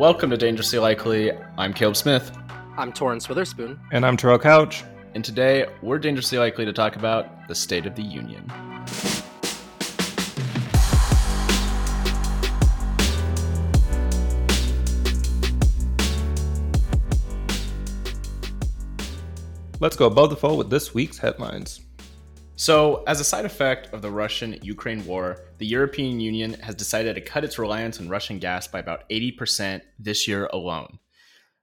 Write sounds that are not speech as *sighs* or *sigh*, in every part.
welcome to Dangerously Likely. I'm Caleb Smith. I'm Torrance Witherspoon. And I'm Terrell Couch. And today, we're dangerously likely to talk about the State of the Union. Let's go above the fold with this week's headlines. So, as a side effect of the Russian Ukraine war, the European Union has decided to cut its reliance on Russian gas by about 80% this year alone.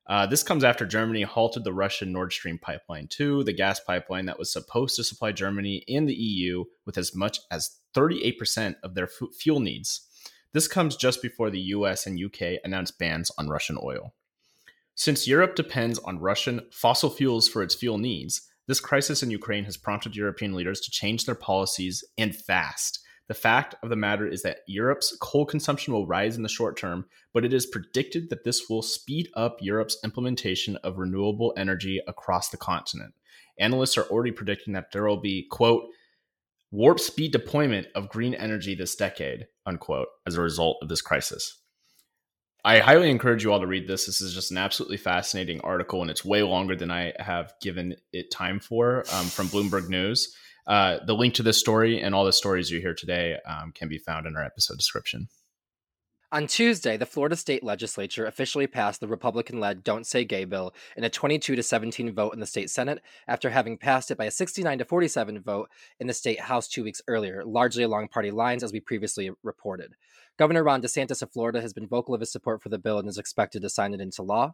Uh, this comes after Germany halted the Russian Nord Stream pipeline 2, the gas pipeline that was supposed to supply Germany and the EU with as much as 38% of their f- fuel needs. This comes just before the US and UK announced bans on Russian oil. Since Europe depends on Russian fossil fuels for its fuel needs, this crisis in Ukraine has prompted European leaders to change their policies and fast. The fact of the matter is that Europe's coal consumption will rise in the short term, but it is predicted that this will speed up Europe's implementation of renewable energy across the continent. Analysts are already predicting that there will be, quote, warp speed deployment of green energy this decade, unquote, as a result of this crisis. I highly encourage you all to read this. This is just an absolutely fascinating article, and it's way longer than I have given it time for um, from Bloomberg News. Uh, the link to this story and all the stories you hear today um, can be found in our episode description. On Tuesday, the Florida state legislature officially passed the Republican led Don't Say Gay bill in a 22 to 17 vote in the state Senate after having passed it by a 69 to 47 vote in the state House two weeks earlier, largely along party lines, as we previously reported. Governor Ron DeSantis of Florida has been vocal of his support for the bill and is expected to sign it into law.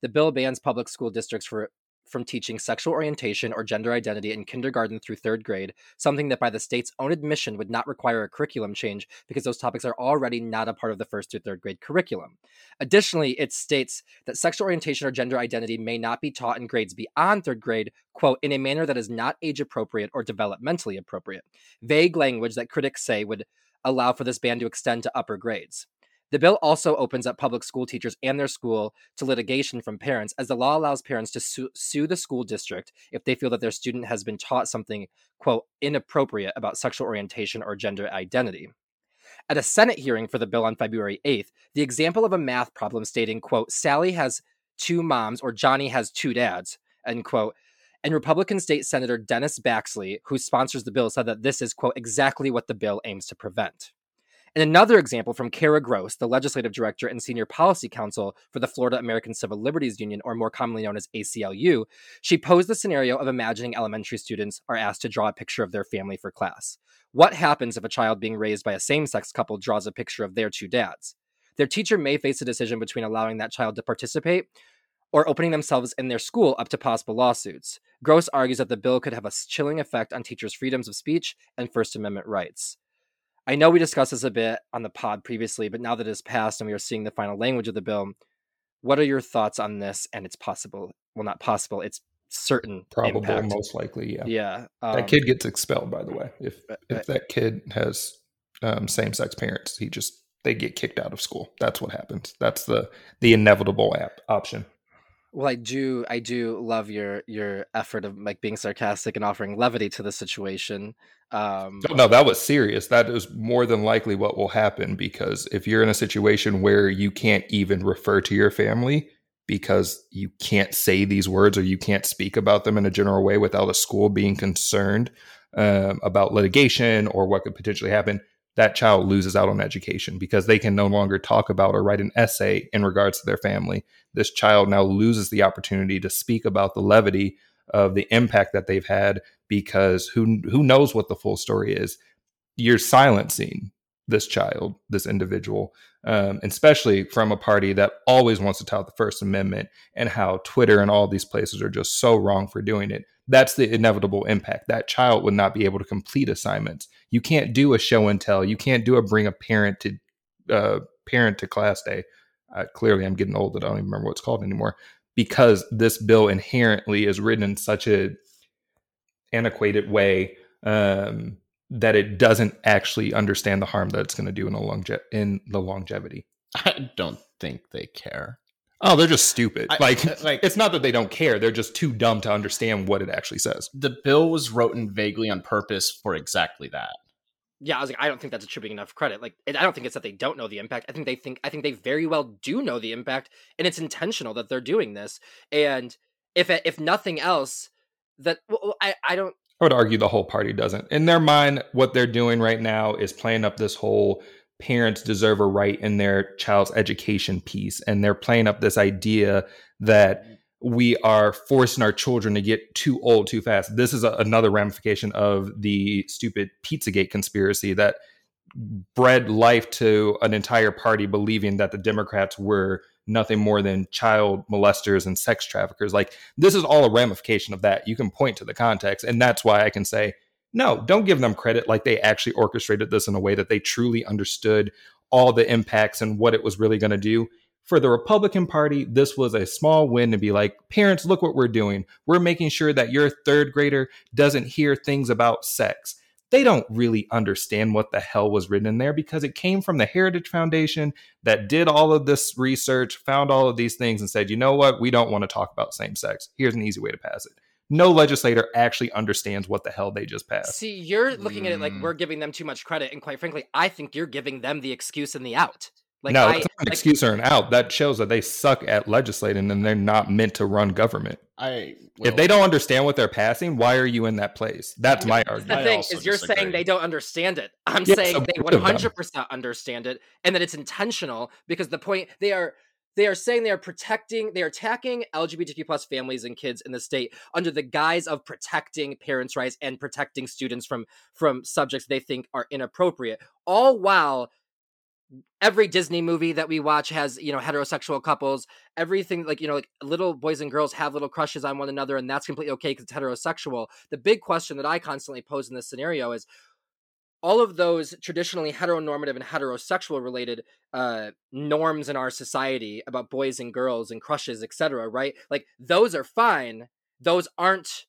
The bill bans public school districts for from teaching sexual orientation or gender identity in kindergarten through third grade, something that by the state's own admission would not require a curriculum change because those topics are already not a part of the first through third grade curriculum. Additionally, it states that sexual orientation or gender identity may not be taught in grades beyond third grade, quote, in a manner that is not age appropriate or developmentally appropriate. Vague language that critics say would allow for this ban to extend to upper grades. The bill also opens up public school teachers and their school to litigation from parents, as the law allows parents to sue, sue, the school district if they feel that their student has been taught something, quote, inappropriate about sexual orientation or gender identity. At a Senate hearing for the bill on February 8th, the example of a math problem stating, quote, Sally has two moms or Johnny has two dads, end quote, and Republican State Senator Dennis Baxley, who sponsors the bill, said that this is, quote, exactly what the bill aims to prevent. And another example from Kara Gross, the legislative director and senior policy counsel for the Florida American Civil Liberties Union, or more commonly known as ACLU, she posed the scenario of imagining elementary students are asked to draw a picture of their family for class. What happens if a child being raised by a same sex couple draws a picture of their two dads? Their teacher may face a decision between allowing that child to participate or opening themselves and their school up to possible lawsuits. Gross argues that the bill could have a chilling effect on teachers' freedoms of speech and First Amendment rights. I know we discussed this a bit on the pod previously, but now that it's passed and we are seeing the final language of the bill, what are your thoughts on this and it's possible? Well, not possible. It's certain probable, impact. most likely. Yeah. Yeah. Um, that kid gets expelled. By the way, if uh, if uh, that kid has um, same sex parents, he just they get kicked out of school. That's what happens. That's the the inevitable app option. Well, I do, I do love your your effort of like being sarcastic and offering levity to the situation. Um, no, that was serious. That is more than likely what will happen because if you're in a situation where you can't even refer to your family because you can't say these words or you can't speak about them in a general way without a school being concerned um, about litigation or what could potentially happen, that child loses out on education because they can no longer talk about or write an essay in regards to their family. This child now loses the opportunity to speak about the levity of the impact that they've had because who who knows what the full story is. You're silencing this child, this individual, um, especially from a party that always wants to tout the First Amendment and how Twitter and all these places are just so wrong for doing it that's the inevitable impact. That child would not be able to complete assignments. You can't do a show and tell. You can't do a bring a parent to uh, parent to class day. Uh, clearly, I'm getting old. that I don't even remember what it's called anymore because this bill inherently is written in such a antiquated way um, that it doesn't actually understand the harm that it's going to do in longe- in the longevity. I don't think they care. Oh, they're just stupid. I, like, uh, like it's not that they don't care; they're just too dumb to understand what it actually says. The bill was written vaguely on purpose for exactly that. yeah, I was like, I don't think that's attributing enough credit. Like, I don't think it's that they don't know the impact. I think they think, I think they very well do know the impact, and it's intentional that they're doing this. And if if nothing else, that well, I I don't. I would argue the whole party doesn't. In their mind, what they're doing right now is playing up this whole parents deserve a right in their child's education piece, and they're playing up this idea that we are forcing our children to get too old too fast. This is a, another ramification of the stupid Pizzagate conspiracy that bred life to an entire party believing that the Democrats were nothing more than child molesters and sex traffickers. Like, this is all a ramification of that. You can point to the context. And that's why I can say, no, don't give them credit like they actually orchestrated this in a way that they truly understood all the impacts and what it was really going to do for the Republican Party, this was a small win to be like, parents, look what we're doing. We're making sure that your third grader doesn't hear things about sex. They don't really understand what the hell was written in there because it came from the Heritage Foundation that did all of this research, found all of these things, and said, you know what? We don't want to talk about same sex. Here's an easy way to pass it no legislator actually understands what the hell they just passed. See, you're looking mm. at it like mm. we're giving them too much credit, and quite frankly, I think you're giving them the excuse and the out. Like no, I, that's not an like, excuse or an out. That shows that they suck at legislating and they're not meant to run government. I well, if they don't understand what they're passing, why are you in that place? That's my argument. The thing is, you're disagree. saying they don't understand it. I'm yes, saying they 100 percent understand it, and that it's intentional because the point they are they are saying they are protecting they are attacking lgbtq plus families and kids in the state under the guise of protecting parents rights and protecting students from from subjects they think are inappropriate all while every Disney movie that we watch has, you know, heterosexual couples. Everything like, you know, like little boys and girls have little crushes on one another, and that's completely okay because it's heterosexual. The big question that I constantly pose in this scenario is all of those traditionally heteronormative and heterosexual related uh, norms in our society about boys and girls and crushes, etc., right? Like those are fine. Those aren't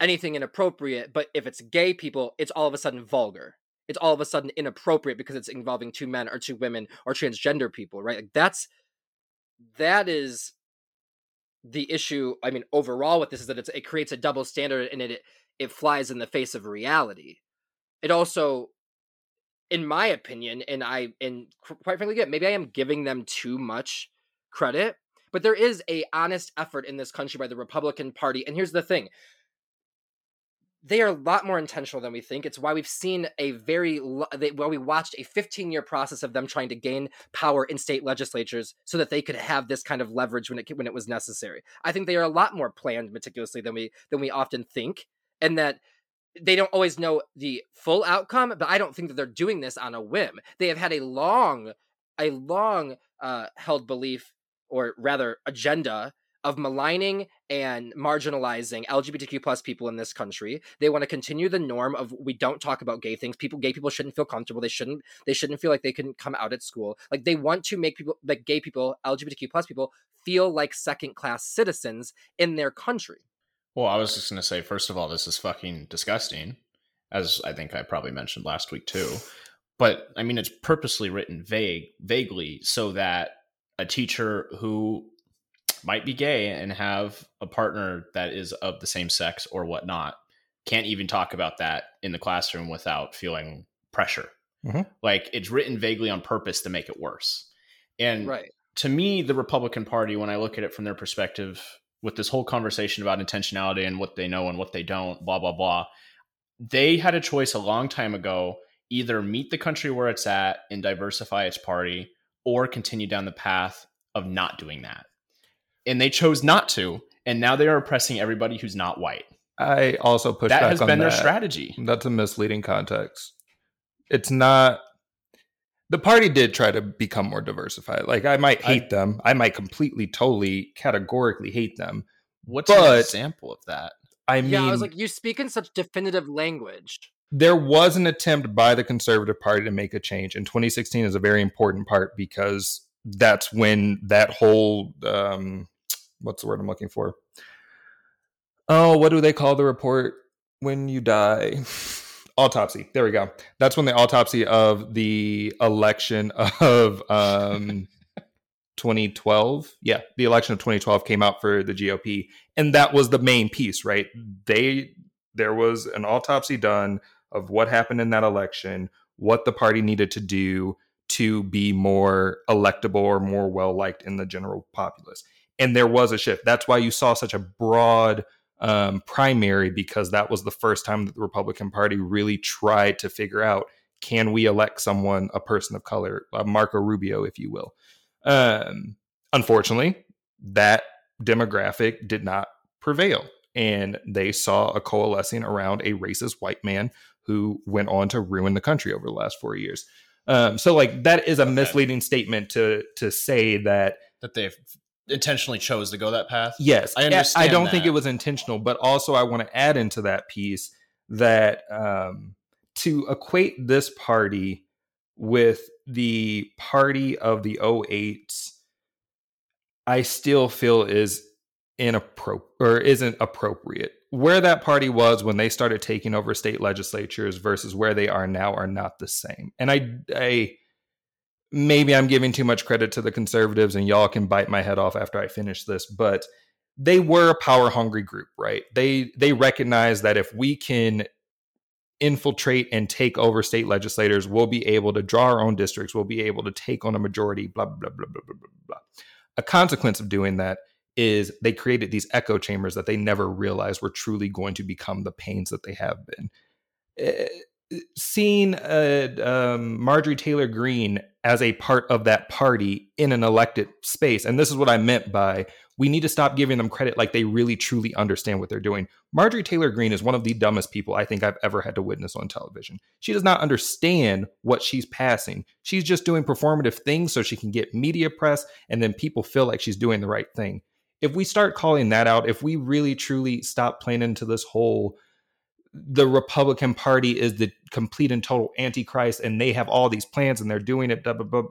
anything inappropriate, but if it's gay people, it's all of a sudden vulgar it's all of a sudden inappropriate because it's involving two men or two women or transgender people, right? Like that's that is the issue. I mean, overall with this is that it creates a double standard and it it flies in the face of reality. It also, in my opinion, and I and quite frankly, maybe I am giving them too much credit, but there is a honest effort in this country by the Republican Party. And here's the thing: they are a lot more intentional than we think. It's why we've seen a very why we watched a 15 year process of them trying to gain power in state legislatures so that they could have this kind of leverage when it when it was necessary. I think they are a lot more planned meticulously than we than we often think, and that they don't always know the full outcome. But I don't think that they're doing this on a whim. They have had a long, a long uh, held belief, or rather agenda of maligning and marginalizing LGBTQ plus people in this country. They want to continue the norm of we don't talk about gay things. People, gay people shouldn't feel comfortable. They shouldn't. They shouldn't feel like they can come out at school. Like they want to make people, like gay people, LGBTQ plus people, feel like second class citizens in their country. Well, I was just gonna say, first of all, this is fucking disgusting, as I think I probably mentioned last week too. But I mean, it's purposely written vague, vaguely, so that a teacher who might be gay and have a partner that is of the same sex or whatnot can't even talk about that in the classroom without feeling pressure. Mm-hmm. Like it's written vaguely on purpose to make it worse. And right. to me, the Republican Party, when I look at it from their perspective, with this whole conversation about intentionality and what they know and what they don't, blah, blah, blah, they had a choice a long time ago either meet the country where it's at and diversify its party or continue down the path of not doing that and they chose not to, and now they are oppressing everybody who's not white. I also push that has been their strategy. That's a misleading context. It's not. The party did try to become more diversified. Like I might hate I, them. I might completely, totally, categorically hate them. What's but, an example of that? I mean, yeah, I was like, you speak in such definitive language. There was an attempt by the Conservative Party to make a change, and 2016 is a very important part because that's when that whole um, what's the word I'm looking for? Oh, what do they call the report when you die? *laughs* autopsy. There we go. That's when the autopsy of the election of um *laughs* 2012. Yeah, the election of 2012 came out for the GOP and that was the main piece, right? They there was an autopsy done of what happened in that election, what the party needed to do to be more electable or more well liked in the general populace. And there was a shift. That's why you saw such a broad um, primary because that was the first time that the Republican Party really tried to figure out can we elect someone, a person of color, a Marco Rubio, if you will. Um, unfortunately, that demographic did not prevail. And they saw a coalescing around a racist white man who went on to ruin the country over the last four years. Um, so, like, that is a misleading statement to to say that that they intentionally chose to go that path. Yes, I understand. I don't that. think it was intentional, but also I want to add into that piece that um, to equate this party with the party of the 08s, I still feel is inappropriate or isn't appropriate. Where that party was when they started taking over state legislatures versus where they are now are not the same. And I, I maybe I'm giving too much credit to the conservatives, and y'all can bite my head off after I finish this, but they were a power hungry group, right? They they recognize that if we can infiltrate and take over state legislators, we'll be able to draw our own districts, we'll be able to take on a majority, blah blah blah blah blah blah blah. A consequence of doing that is they created these echo chambers that they never realized were truly going to become the pains that they have been. Eh, Seeing uh, um, Marjorie Taylor Greene as a part of that party in an elected space. And this is what I meant by we need to stop giving them credit like they really truly understand what they're doing. Marjorie Taylor Greene is one of the dumbest people I think I've ever had to witness on television. She does not understand what she's passing. She's just doing performative things so she can get media press and then people feel like she's doing the right thing. If we start calling that out, if we really truly stop playing into this whole the Republican Party is the complete and total antichrist, and they have all these plans and they're doing it. Blah, blah, blah.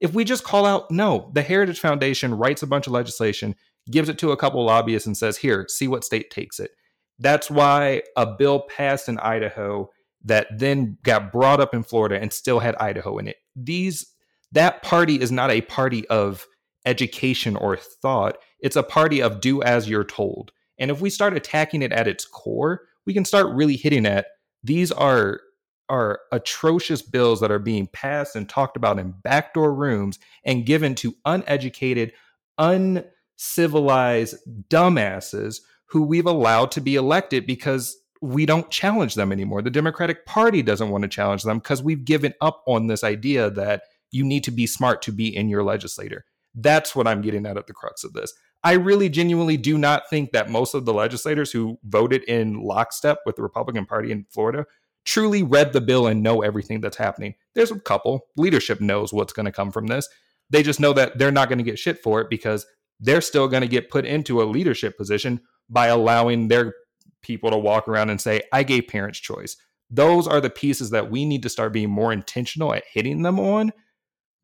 If we just call out, no, the Heritage Foundation writes a bunch of legislation, gives it to a couple lobbyists, and says, here, see what state takes it. That's why a bill passed in Idaho that then got brought up in Florida and still had Idaho in it. These that party is not a party of education or thought. It's a party of do as you're told. And if we start attacking it at its core, we can start really hitting at these are are atrocious bills that are being passed and talked about in backdoor rooms and given to uneducated, uncivilized dumbasses who we've allowed to be elected because we don't challenge them anymore. The Democratic Party doesn't want to challenge them because we've given up on this idea that you need to be smart to be in your legislator. That's what I'm getting at at the crux of this. I really genuinely do not think that most of the legislators who voted in lockstep with the Republican Party in Florida truly read the bill and know everything that's happening. There's a couple. Leadership knows what's going to come from this. They just know that they're not going to get shit for it because they're still going to get put into a leadership position by allowing their people to walk around and say, I gave parents choice. Those are the pieces that we need to start being more intentional at hitting them on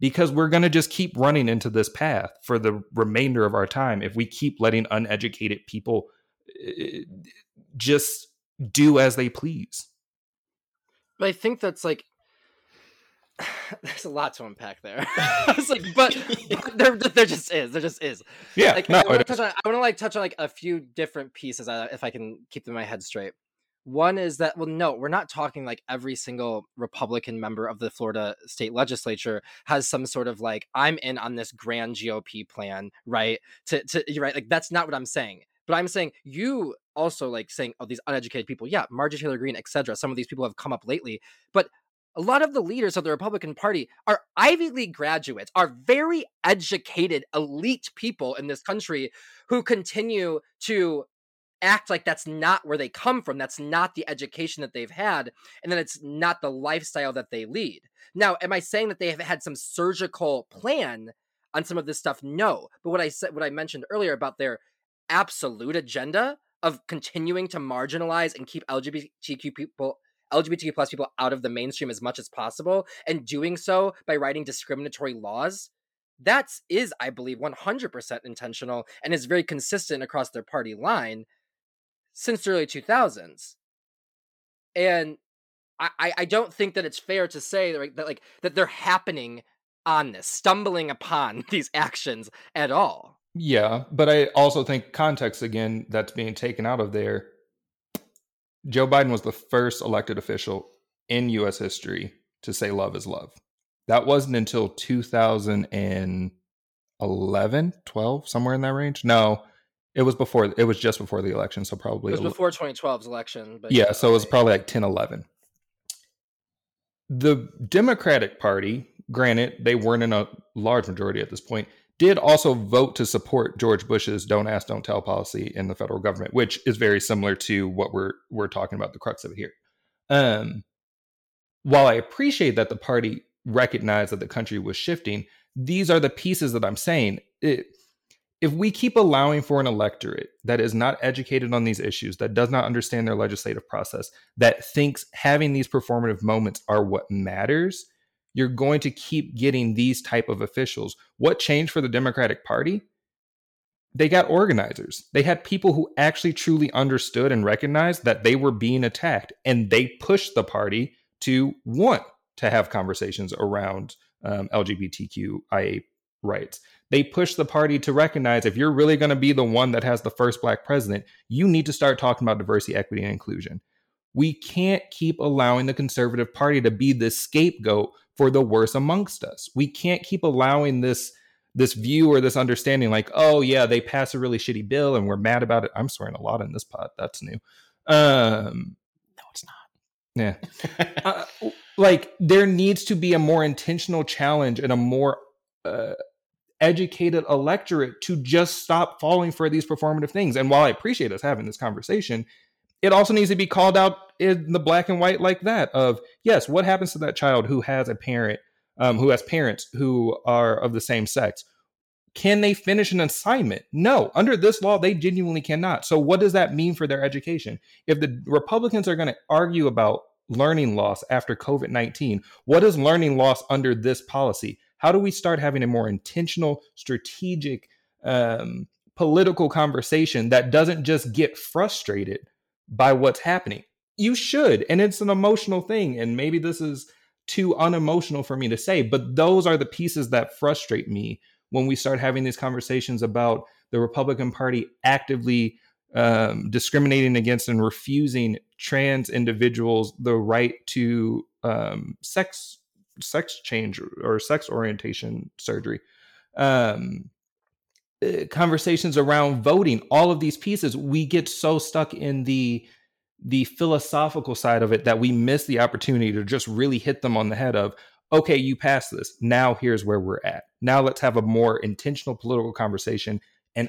because we're going to just keep running into this path for the remainder of our time if we keep letting uneducated people eh, just do as they please. But I think that's like *sighs* there's a lot to unpack there. *laughs* *laughs* I was like, but *laughs* there, there just is. There just is. Yeah. Like, no, I want to like touch on like a few different pieces uh, if I can keep them in my head straight. One is that well, no, we're not talking like every single Republican member of the Florida state legislature has some sort of like I'm in on this grand GOP plan, right? To to you're right, like that's not what I'm saying. But I'm saying you also like saying, oh, these uneducated people, yeah, Marjorie Taylor Greene, etc. Some of these people have come up lately, but a lot of the leaders of the Republican Party are Ivy League graduates, are very educated, elite people in this country who continue to act like that's not where they come from. That's not the education that they've had. And then it's not the lifestyle that they lead. Now, am I saying that they have had some surgical plan on some of this stuff? No. But what I said, what I mentioned earlier about their absolute agenda of continuing to marginalize and keep LGBTQ people LGBTQ plus people out of the mainstream as much as possible and doing so by writing discriminatory laws that is i believe 100% intentional and is very consistent across their party line since the early 2000s. And I, I don't think that it's fair to say that, that like that they're happening on this, stumbling upon *laughs* these actions at all. Yeah, but I also think context again that's being taken out of there. Joe Biden was the first elected official in US history to say love is love. That wasn't until 2011, 12, somewhere in that range. No, it was before, it was just before the election. So probably it was before 2012's election. But yeah, so it was probably like 10, 11. The Democratic Party, granted, they weren't in a large majority at this point, did also vote to support George Bush's "Don't Ask, Don't Tell" policy in the federal government, which is very similar to what we're we're talking about the crux of it here. Um, while I appreciate that the party recognized that the country was shifting, these are the pieces that I'm saying. It, if we keep allowing for an electorate that is not educated on these issues, that does not understand their legislative process, that thinks having these performative moments are what matters, you're going to keep getting these type of officials. What changed for the Democratic Party? They got organizers. They had people who actually truly understood and recognized that they were being attacked, and they pushed the party to want to have conversations around um, LGBTQIA rights. They push the party to recognize if you're really going to be the one that has the first black president, you need to start talking about diversity, equity, and inclusion. We can't keep allowing the conservative party to be the scapegoat for the worst amongst us. We can't keep allowing this this view or this understanding like, oh yeah, they passed a really shitty bill and we're mad about it. I'm swearing a lot in this pot. That's new. Um no, it's not. Yeah. *laughs* uh, like there needs to be a more intentional challenge and a more uh, educated electorate to just stop falling for these performative things. And while I appreciate us having this conversation, it also needs to be called out in the black and white like that of yes what happens to that child who has a parent um, who has parents who are of the same sex? Can they finish an assignment? No. Under this law they genuinely cannot. So what does that mean for their education? If the republicans are going to argue about learning loss after covid-19 what is learning loss under this policy how do we start having a more intentional strategic um, political conversation that doesn't just get frustrated by what's happening. You should. And it's an emotional thing. And maybe this is too unemotional for me to say, but those are the pieces that frustrate me when we start having these conversations about the Republican Party actively um, discriminating against and refusing trans individuals the right to um, sex sex change or sex orientation surgery. Um, uh, conversations around voting all of these pieces we get so stuck in the the philosophical side of it that we miss the opportunity to just really hit them on the head of okay you passed this now here's where we're at now let's have a more intentional political conversation and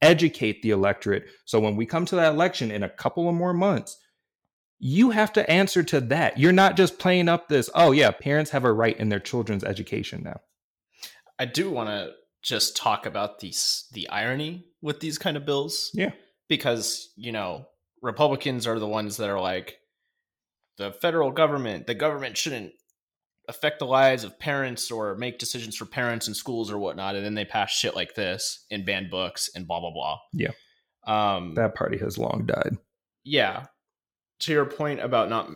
educate the electorate so when we come to that election in a couple of more months you have to answer to that you're not just playing up this oh yeah parents have a right in their children's education now i do want to just talk about the the irony with these kind of bills. Yeah. Because, you know, Republicans are the ones that are like the federal government, the government shouldn't affect the lives of parents or make decisions for parents and schools or whatnot. And then they pass shit like this and ban books and blah blah blah. Yeah. Um that party has long died. Yeah. To your point about not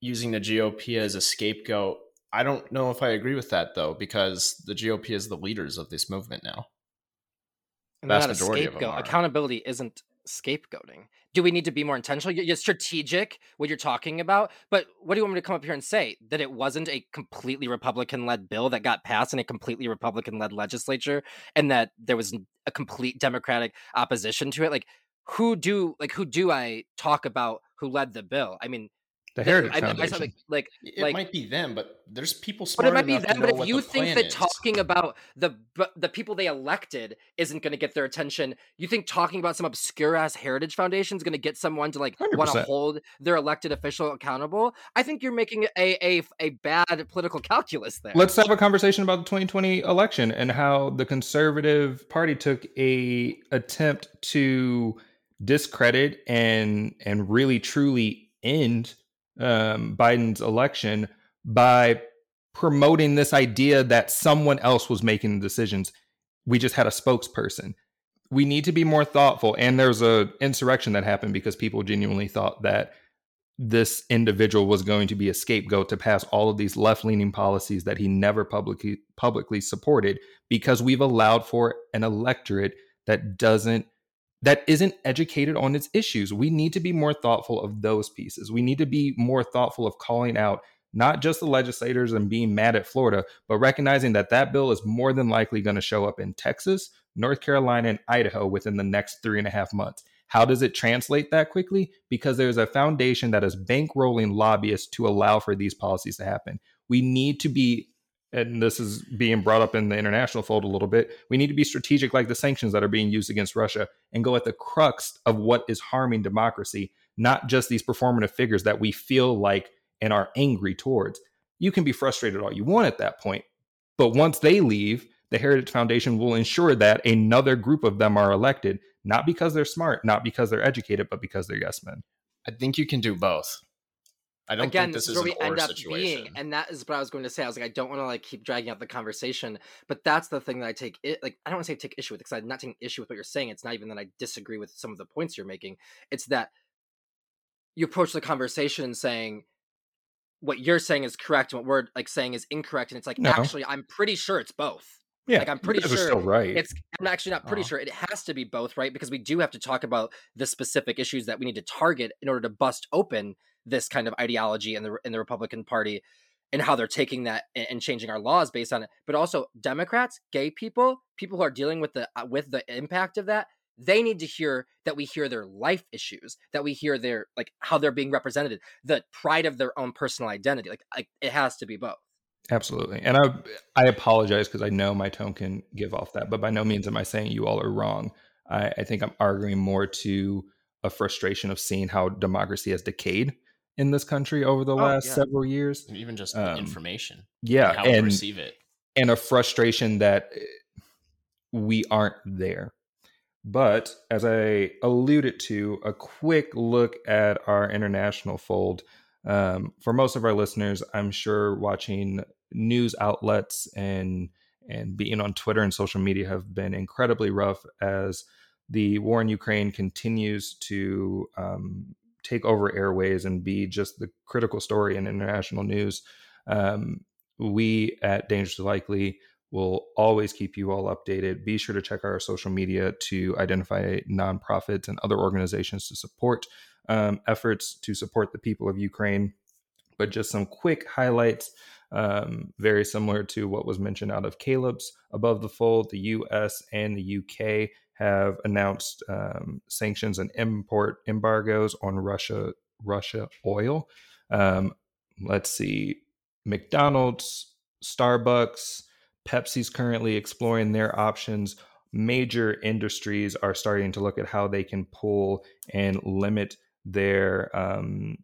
using the GOP as a scapegoat, I don't know if I agree with that though, because the GOP is the leaders of this movement now. And Vast majority of them are. Accountability isn't scapegoating. Do we need to be more intentional? You're strategic what you're talking about, but what do you want me to come up here and say? That it wasn't a completely Republican led bill that got passed in a completely Republican led legislature and that there was a complete Democratic opposition to it? Like who do like who do I talk about who led the bill? I mean, the Heritage I, Foundation. I, like, like, it like, might be them, but there's people smart But it might be them. But if you think that is. talking about the the people they elected isn't going to get their attention, you think talking about some obscure ass Heritage Foundation is going to get someone to like want to hold their elected official accountable? I think you're making a, a a bad political calculus there. Let's have a conversation about the 2020 election and how the Conservative Party took a attempt to discredit and and really truly end um, Biden's election by promoting this idea that someone else was making the decisions. We just had a spokesperson. We need to be more thoughtful. And there's a insurrection that happened because people genuinely thought that this individual was going to be a scapegoat to pass all of these left-leaning policies that he never publicly publicly supported because we've allowed for an electorate that doesn't that isn't educated on its issues. We need to be more thoughtful of those pieces. We need to be more thoughtful of calling out not just the legislators and being mad at Florida, but recognizing that that bill is more than likely going to show up in Texas, North Carolina, and Idaho within the next three and a half months. How does it translate that quickly? Because there's a foundation that is bankrolling lobbyists to allow for these policies to happen. We need to be and this is being brought up in the international fold a little bit, we need to be strategic like the sanctions that are being used against Russia and go at the crux of what is harming democracy, not just these performative figures that we feel like and are angry towards. You can be frustrated all you want at that point, but once they leave, the Heritage Foundation will ensure that another group of them are elected, not because they're smart, not because they're educated, but because they're yes men. I think you can do both. I don't Again, think this, this is where we end up situation. being, and that is what I was going to say. I was like, I don't want to like keep dragging out the conversation, but that's the thing that I take it like. I don't want to say take issue with because I'm not taking issue with what you're saying. It's not even that I disagree with some of the points you're making. It's that you approach the conversation saying what you're saying is correct and what we're like saying is incorrect, and it's like No. actually, I'm pretty sure it's both. Yeah, Like, I'm pretty sure still right. It's I'm actually not pretty sure it has to be both, right? Because we do have to talk about the specific issues that we need to target in order to bust open this kind of ideology in the in the Republican Party and how they're taking that and changing our laws based on it. But also Democrats, gay people, people who are dealing with the uh, with the impact of that, they need to hear that we hear their life issues, that we hear their like how they're being represented, the pride of their own personal identity. Like, like it has to be both. Absolutely. And I I apologize because I know my tone can give off that, but by no means am I saying you all are wrong. I, I think I'm arguing more to a frustration of seeing how democracy has decayed in this country over the Oh, last yeah. several years. And even just Um, information, Yeah. and how we receive it. and a frustration that eh, we aren't there. But as I alluded to, a quick look at our international fold. Um, for most of our listeners, I'm sure watching news outlets and and being on Twitter and social media have been incredibly rough as the war in Ukraine continues to um, take over airways and be just the critical story in international news. Um, we at Dangerously Likely will always keep you all updated. Be sure to check our social media to identify nonprofits and other organizations to support um, efforts to support the people of Ukraine. But just some quick highlights, um, very similar to what was mentioned out of Caleb's above the fold. The US and the UK have announced um, sanctions and import embargoes on Russia Russia oil. Um, let's see, McDonald's, Starbucks, Pepsi's currently exploring their options. Major industries are starting to look at how they can pull and limit their um,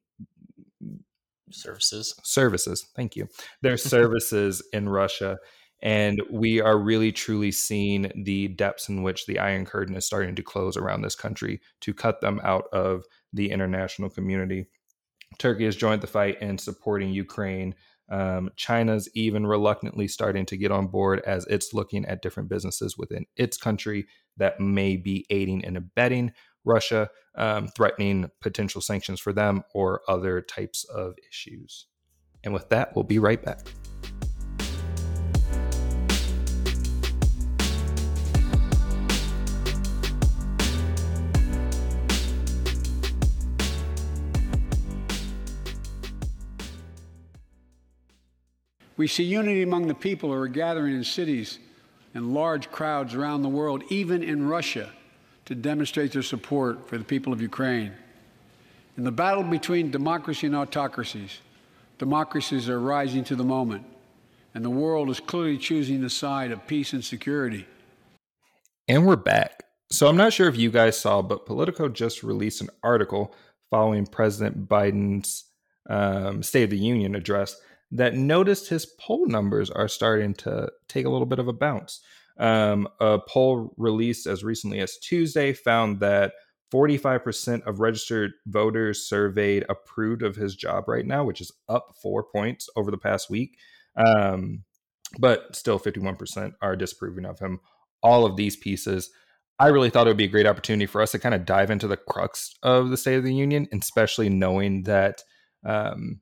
Services. services. Thank you. Their *laughs* services in Russia. And we are really truly seeing the depths in which the Iron Curtain is starting to close around this country to cut them out of the international community. Turkey has joined the fight in supporting Ukraine. Um, China's even reluctantly starting to get on board as it's looking at different businesses within its country that may be aiding and abetting Russia, um, threatening potential sanctions for them or other types of issues. And with that, we'll be right back. We see unity among the people who are gathering in cities and large crowds around the world, even in Russia, to demonstrate their support for the people of Ukraine. In the battle between democracy and autocracies, democracies are rising to the moment, and the world is clearly choosing the side of peace and security. And we're back. So I'm not sure if you guys saw, but Politico just released an article following President Biden's um, State of the Union address that noticed his poll numbers are starting to take a little bit of a bounce. Um, a poll released as recently as Tuesday found that 45% of registered voters surveyed approved of his job right now, which is up four points over the past week. Um, but still, 51% are disapproving of him. All of these pieces, I really thought it would be a great opportunity for us to kind of dive into the crux of the State of the Union, especially knowing that um,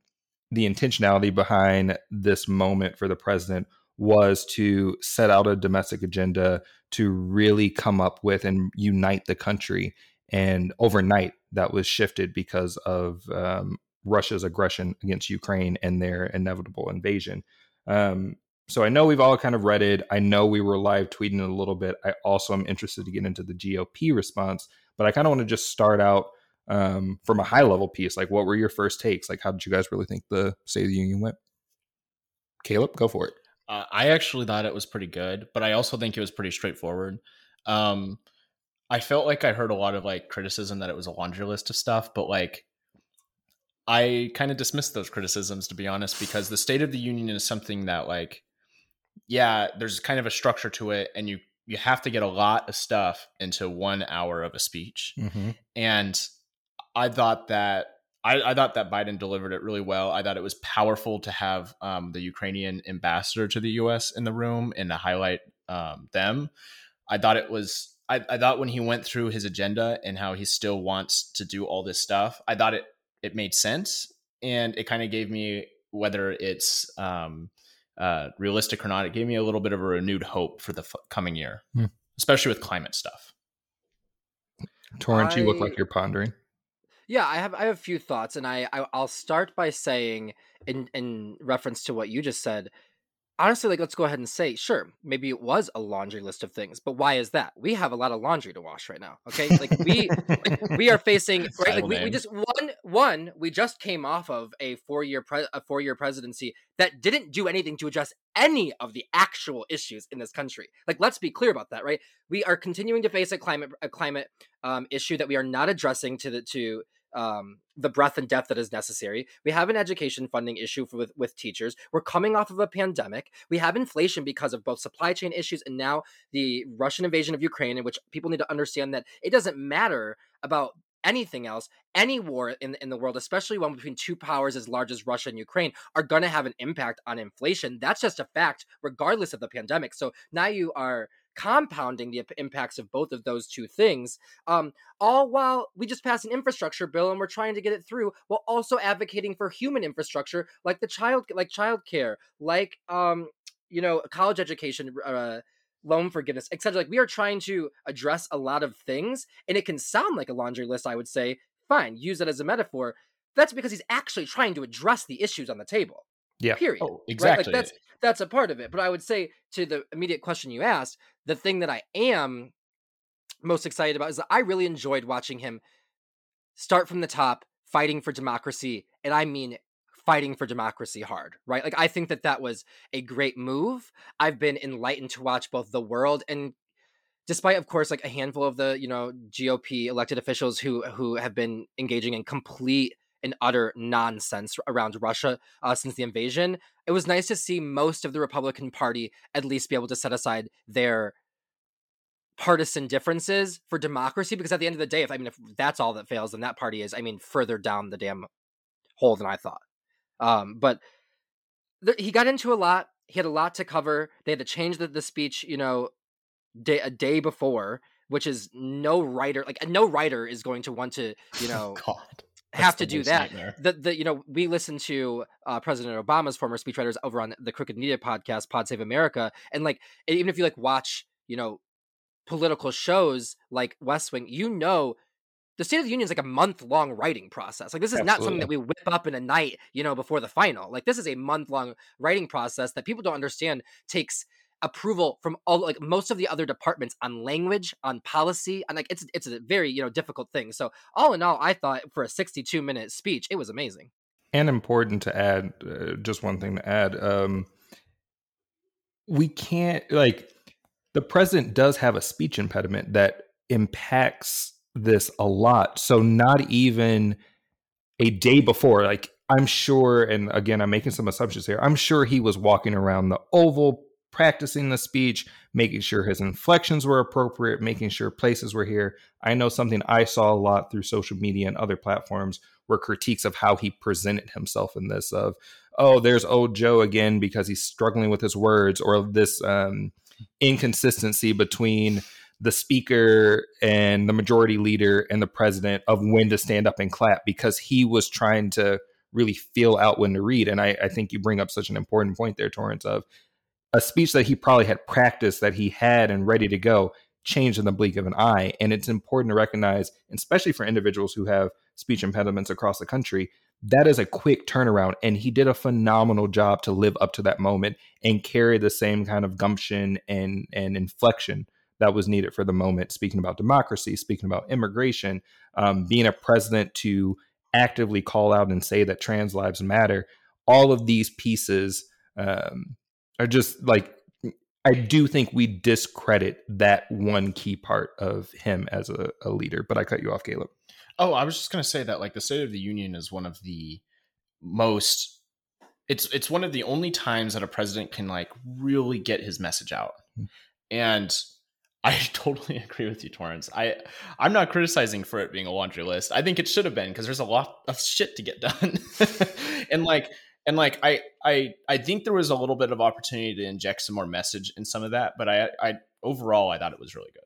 the intentionality behind this moment for the president was to set out a domestic agenda to really come up with and unite the country. And overnight, that was shifted because of um, Russia's aggression against Ukraine and their inevitable invasion. Um, so I know we've all kind of read it. I know we were live tweeting a little bit. I also am interested to get into the GOP response, but I kind of want to just start out um, from a high level piece. Like, what were your first takes? Like, how did you guys really think the State of the Union went? Caleb, go for it. Uh, I actually thought it was pretty good, but I also think it was pretty straightforward. Um, I felt like I heard a lot of like criticism that it was a laundry list of stuff, but like I kind of dismissed those criticisms to be honest, because the State of the Union is something that like, yeah, there's kind of a structure to it, and you you have to get a lot of stuff into one hour of a speech, mm-hmm. and I thought that I, I, thought that Biden delivered it really well. I thought it was powerful to have um, the Ukrainian ambassador to the U.S. in the room and to highlight um, them. I thought it was. I, I thought when he went through his agenda and how he still wants to do all this stuff, I thought it it made sense, and it kind of gave me whether it's um, uh, realistic or not. It gave me a little bit of a renewed hope for the f- coming year, hmm. especially with climate stuff. Torrance, I... you look like you're pondering. Yeah, I have I have a few thoughts, and I, I will start by saying in in reference to what you just said. Honestly, like let's go ahead and say, sure, maybe it was a laundry list of things, but why is that? We have a lot of laundry to wash right now. Okay, like we like, *laughs* we are facing *laughs* right. Like we, we just one one we just came off of a four year pre- a four year presidency that didn't do anything to address any of the actual issues in this country. Like, let's be clear about that, right? We are continuing to face a climate a climate um, issue that we are not addressing to the to um, the breadth and depth that is necessary. We have an education funding issue with, with teachers. We're coming off of a pandemic. We have inflation because of both supply chain issues and now the Russian invasion of Ukraine, in which people need to understand that it doesn't matter about anything else, any war in, in the world, especially one between two powers as large as Russia and Ukraine, are going to have an impact on inflation. That's just a fact, regardless of the pandemic. So now you are compounding the impacts of both of those two things. Um, all while we just passed an infrastructure bill and we're trying to get it through, while also advocating for human infrastructure like the child, like childcare, like um, you know, college education. Uh, loan forgiveness, etc. Like we are trying to address a lot of things, and it can sound like a laundry list. I would say, fine, use it as a metaphor. That's because he's actually trying to address the issues on the table. Yeah. Period. Oh, exactly. Right? Like that's that's a part of it. But I would say to the immediate question you asked, the thing that I am most excited about is that I really enjoyed watching him start from the top, fighting for democracy, and I mean fighting for democracy hard, right? Like I think that that was a great move. I've been enlightened to watch both the world and despite of course like a handful of the, you know, GOP elected officials who who have been engaging in complete and utter nonsense around Russia uh, since the invasion. It was nice to see most of the Republican Party at least be able to set aside their partisan differences for democracy because at the end of the day if i mean if that's all that fails then that party is i mean further down the damn hole than i thought. Um but th- he got into a lot he had a lot to cover. They had to change the, the speech you know day, a day before which is no writer like no writer is going to want to you *laughs* know God have to do that. The, the you know we listen to uh, President Obama's former speechwriters over on the Crooked Media podcast, Pod Save America, and like even if you like watch you know political shows like West Wing, you know the State of the Union is like a month long writing process. Like this is Absolutely. not something that we whip up in a night, you know, before the final. Like this is a month long writing process that people don't understand takes approval from all like most of the other departments on language on policy and like it's it's a very you know difficult thing. So all in all i thought for a 62 minute speech it was amazing. And important to add uh, just one thing to add um we can't like the president does have a speech impediment that impacts this a lot. So not even a day before like i'm sure and again i'm making some assumptions here i'm sure he was walking around the oval practicing the speech, making sure his inflections were appropriate, making sure places were here. I know something I saw a lot through social media and other platforms were critiques of how he presented himself in this of, oh, there's old Joe again because he's struggling with his words, or this um, inconsistency between the speaker and the majority leader and the president of when to stand up and clap because he was trying to really feel out when to read. And I, I think you bring up such an important point there, Torrance, of a speech that he probably had practiced that he had and ready to go changed in the blink of an eye. And it's important to recognize, especially for individuals who have speech impediments across the country, that is a quick turnaround. And he did a phenomenal job to live up to that moment and carry the same kind of gumption and, and inflection that was needed for the moment. Speaking about democracy, speaking about immigration, um, being a president to actively call out and say that trans lives matter, all of these pieces um, are just like I do think we discredit that one key part of him as a, a leader. But I cut you off, Caleb. Oh, I was just going to say that like the State of the Union is one of the most. It's it's one of the only times that a president can like really get his message out, mm-hmm. and I *laughs* totally agree with you, Torrance. I I'm not criticizing for it being a laundry list. I think it should have been because there's a lot of shit to get done, *laughs* and like and like I I I think there was a little bit of opportunity to inject some more message in some of that, but I I overall I thought it was really good.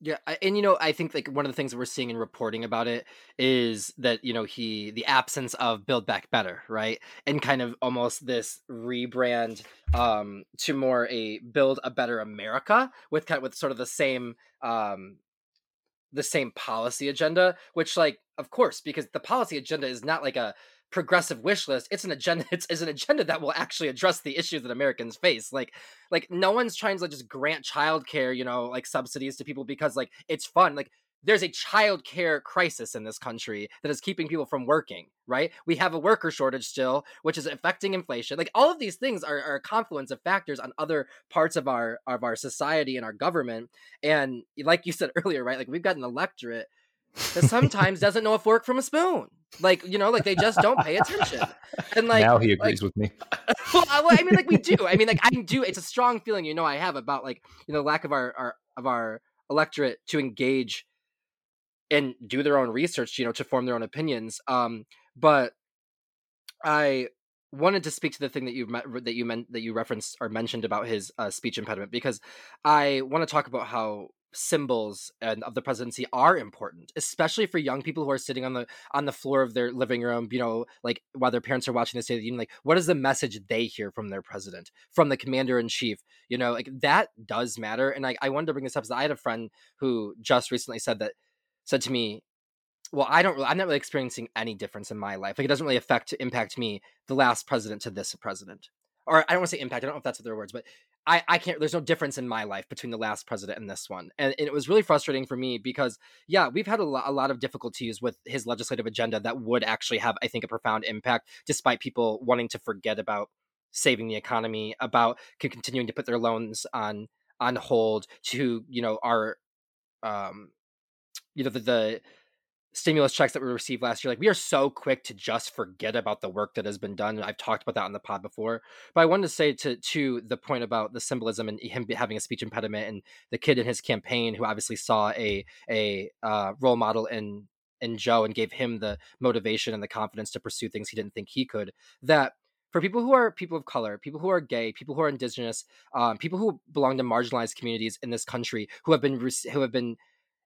Yeah, and you know, I think like one of the things that we're seeing in reporting about it is that you know he the absence of Build Back Better, right, and kind of almost this rebrand um to more a Build a Better America with kind of with sort of the same um the same policy agenda, which like of course because the policy agenda is not like a progressive wish list it's an agenda *laughs* it's, it's an agenda that will actually address the issues that americans face like like no one's trying to like, just grant childcare you know like subsidies to people because like it's fun like there's a childcare crisis in this country that is keeping people from working right? We have a worker shortage still which is affecting inflation like all of these things are, are a confluence of factors on other parts of our of our society and our government and like you said *laughs* earlier right like we've got an electorate that sometimes doesn't know a fork from a spoon. Like you know, like they just don't pay attention. And like now he agrees like, with me. *laughs* well, I mean, like we do. I mean, like I do. It's a strong feeling, you know, I have about like you know the lack of our, our of our electorate to engage and do their own research, you know, to form their own opinions. Um, but I wanted to speak to the thing that you that you meant that you referenced or mentioned about his uh, speech impediment because I want to talk about how symbols and of the presidency are important especially for young people who are sitting on the on the floor of their living room you know like while their parents are watching the state of the union like what is the message they hear from their president from the commander in chief you know like that does matter and I, I wanted to bring this up because i had a friend who just recently said that said to me well i don't really i'm not really experiencing any difference in my life like it doesn't really affect impact me the last president to this president or i don't want to say impact i don't know if that's their words but I, I can't there's no difference in my life between the last president and this one and, and it was really frustrating for me because yeah we've had a, lo- a lot of difficulties with his legislative agenda that would actually have i think a profound impact despite people wanting to forget about saving the economy about continuing to put their loans on on hold to you know our um you know the, the stimulus checks that we received last year, like we are so quick to just forget about the work that has been done. I've talked about that on the pod before, but I wanted to say to to the point about the symbolism and him having a speech impediment, and the kid in his campaign who obviously saw a a uh, role model in in Joe and gave him the motivation and the confidence to pursue things he didn't think he could. That for people who are people of color, people who are gay, people who are indigenous, um, people who belong to marginalized communities in this country who have been who have been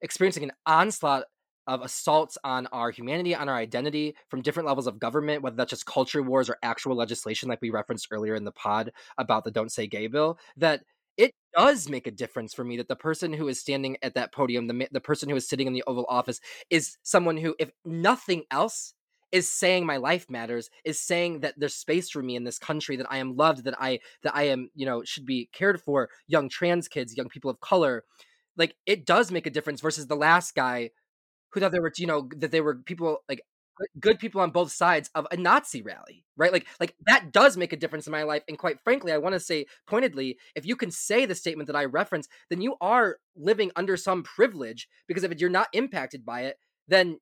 experiencing an onslaught of assaults on our humanity, on our identity from different levels of government, whether that's just culture wars or actual legislation, like we referenced earlier in the pod about the Don't Say Gay bill, that it does make a difference for me that the person who is standing at that podium, the, the person who is sitting in the Oval Office, is someone who, if nothing else, is saying my life matters is saying that there's space for me in this country that i am loved that i that i am you know should be cared for young trans kids young people of color like it does make a difference versus the last guy who thought there were you know that there were people like good people on both sides of a Nazi rally, right? Like like that does make a difference in my life. And quite frankly, I want to say pointedly, if you can say the statement that I reference, then you are living under some privilege because if you're not impacted by it, then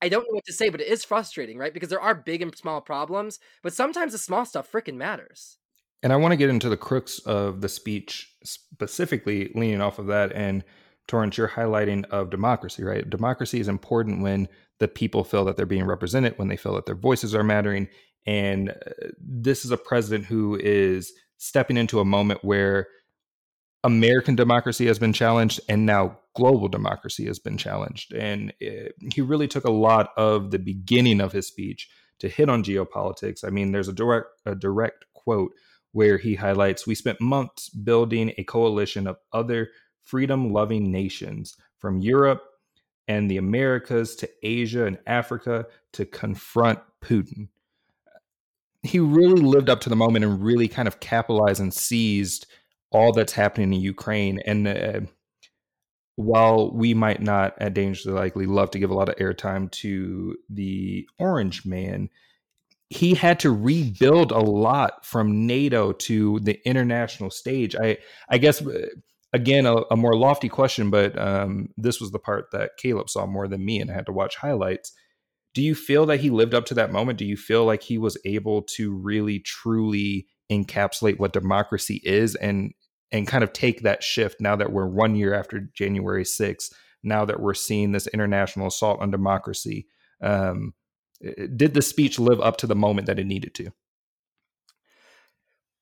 I don't know what to say, but it is frustrating, right? Because there are big and small problems, but sometimes the small stuff freaking matters. And I want to get into the crux of the speech specifically leaning off of that and Torrance, you're highlighting of democracy, right? Democracy is important when the people feel that they're being represented, when they feel that their voices are mattering. And uh, this is a president who is stepping into a moment where American democracy has been challenged and now global democracy has been challenged. And it, uh, he really took a lot of the beginning of his speech to hit on geopolitics. I mean, there's a direct a direct quote where he highlights we spent months building a coalition of other freedom loving nations from Europe and the Americas to Asia and Africa to confront Putin. He really lived up to the moment and really kind of capitalized and seized all that's happening in Ukraine. And uh, while we might not at Dangerously Likely love to give a lot of airtime to the Orange Man, he had to rebuild a lot from NATO to the international stage. I I guess uh, again a, a more lofty question, but um, this was the part that Caleb saw more than me, and had to watch highlights. Do you feel that he lived up to that moment? Do you feel like he was able to really truly encapsulate what democracy is and and kind of take that shift now that we're one year after January 6th, now that we're seeing this international assault on democracy? Um, did the speech live up to the moment that it needed to?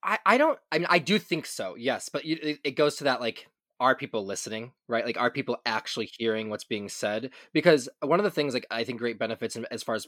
I, I don't I mean I do think so yes but it, it goes to that like are people listening right? Like are people actually hearing what's being said? Because one of the things like I think great benefits as far as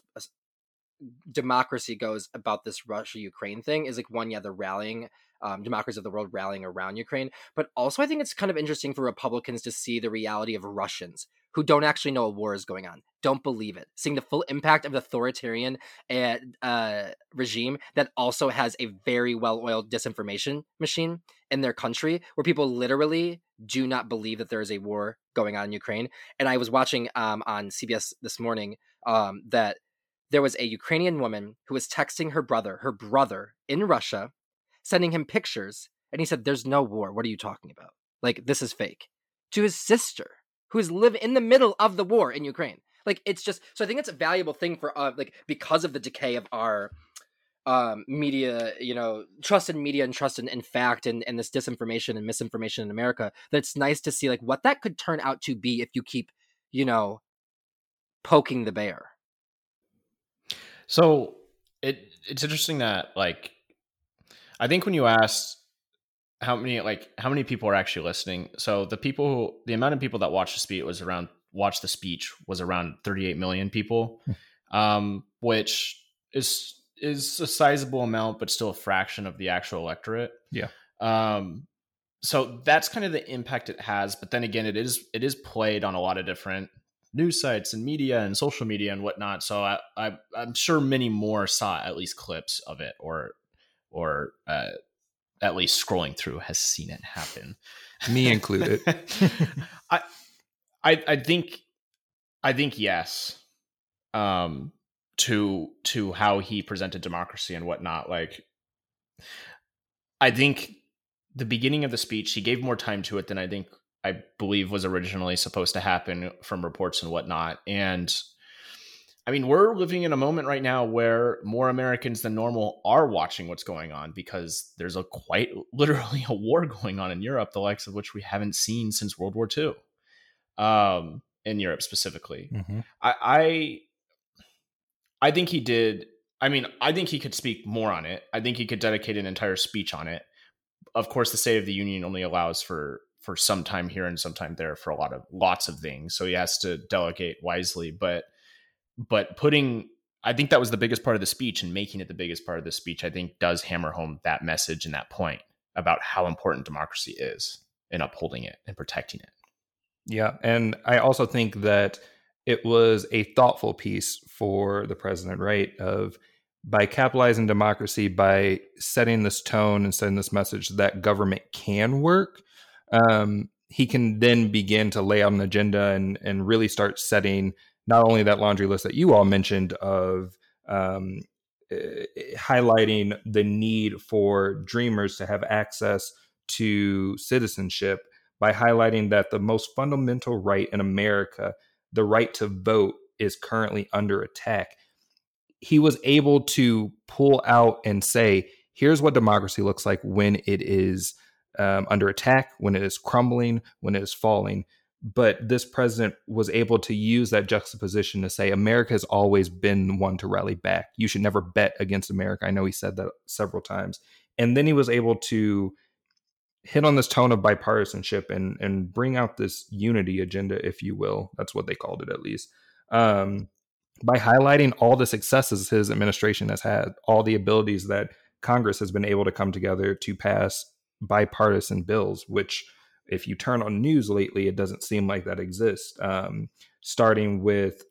democracy goes about this Russia Ukraine thing is like one yeah the rallying um, democracies of the world rallying around Ukraine but also I think it's kind of interesting for Republicans to see the reality of Russians who don't actually know a war is going on, don't believe it, seeing the full impact of the authoritarian uh, regime that also has a very well oiled disinformation machine in their country, where people literally do not believe that there is a war going on in Ukraine. And I was watching um, on CBS this morning um, that there was a Ukrainian woman who was texting her brother, her brother in Russia, sending him pictures. And he said, There's no war. What are you talking about? Like, this is fake. To his sister who's live in the middle of the war in Ukraine. Like it's just so I think it's a valuable thing for uh, like because of the decay of our um, media, you know, trust in media and trust in, in fact and, and this disinformation and misinformation in America, that it's nice to see like what that could turn out to be if you keep, you know, poking the bear. So it it's interesting that like I think when you asked how many like how many people are actually listening so the people who the amount of people that watched the speech was around watched the speech was around 38 million people hmm. um which is is a sizable amount but still a fraction of the actual electorate yeah um so that's kind of the impact it has but then again it is it is played on a lot of different news sites and media and social media and whatnot so i, I i'm sure many more saw at least clips of it or or uh at least scrolling through has seen it happen. Me included. *laughs* I, I I think I think yes. Um to to how he presented democracy and whatnot. Like I think the beginning of the speech, he gave more time to it than I think I believe was originally supposed to happen from reports and whatnot. And I mean, we're living in a moment right now where more Americans than normal are watching what's going on because there's a quite *laughs* literally a war going on in Europe, the likes of which we haven't seen since World War II, um, in Europe specifically. Mm-hmm. I, I, I think he did. I mean, I think he could speak more on it. I think he could dedicate an entire speech on it. Of course, the State of the Union only allows for for some time here and some time there for a lot of lots of things, so he has to delegate wisely. But but putting I think that was the biggest part of the speech and making it the biggest part of the speech, I think does hammer home that message and that point about how important democracy is in upholding it and protecting it. Yeah. And I also think that it was a thoughtful piece for the president, right? Of by capitalizing democracy, by setting this tone and setting this message that government can work, um, he can then begin to lay out an agenda and and really start setting not only that laundry list that you all mentioned of um, eh, highlighting the need for dreamers to have access to citizenship by highlighting that the most fundamental right in America, the right to vote, is currently under attack. He was able to pull out and say, here's what democracy looks like when it is um, under attack, when it is crumbling, when it is falling but this president was able to use that juxtaposition to say America has always been one to rally back. You should never bet against America. I know he said that several times. And then he was able to hit on this tone of bipartisanship and and bring out this unity agenda, if you will. That's what they called it at least. Um, by highlighting all the successes his administration has had, all the abilities that Congress has been able to come together to pass bipartisan bills, which, if you turn on news lately, it doesn't seem like that exists. Um, starting with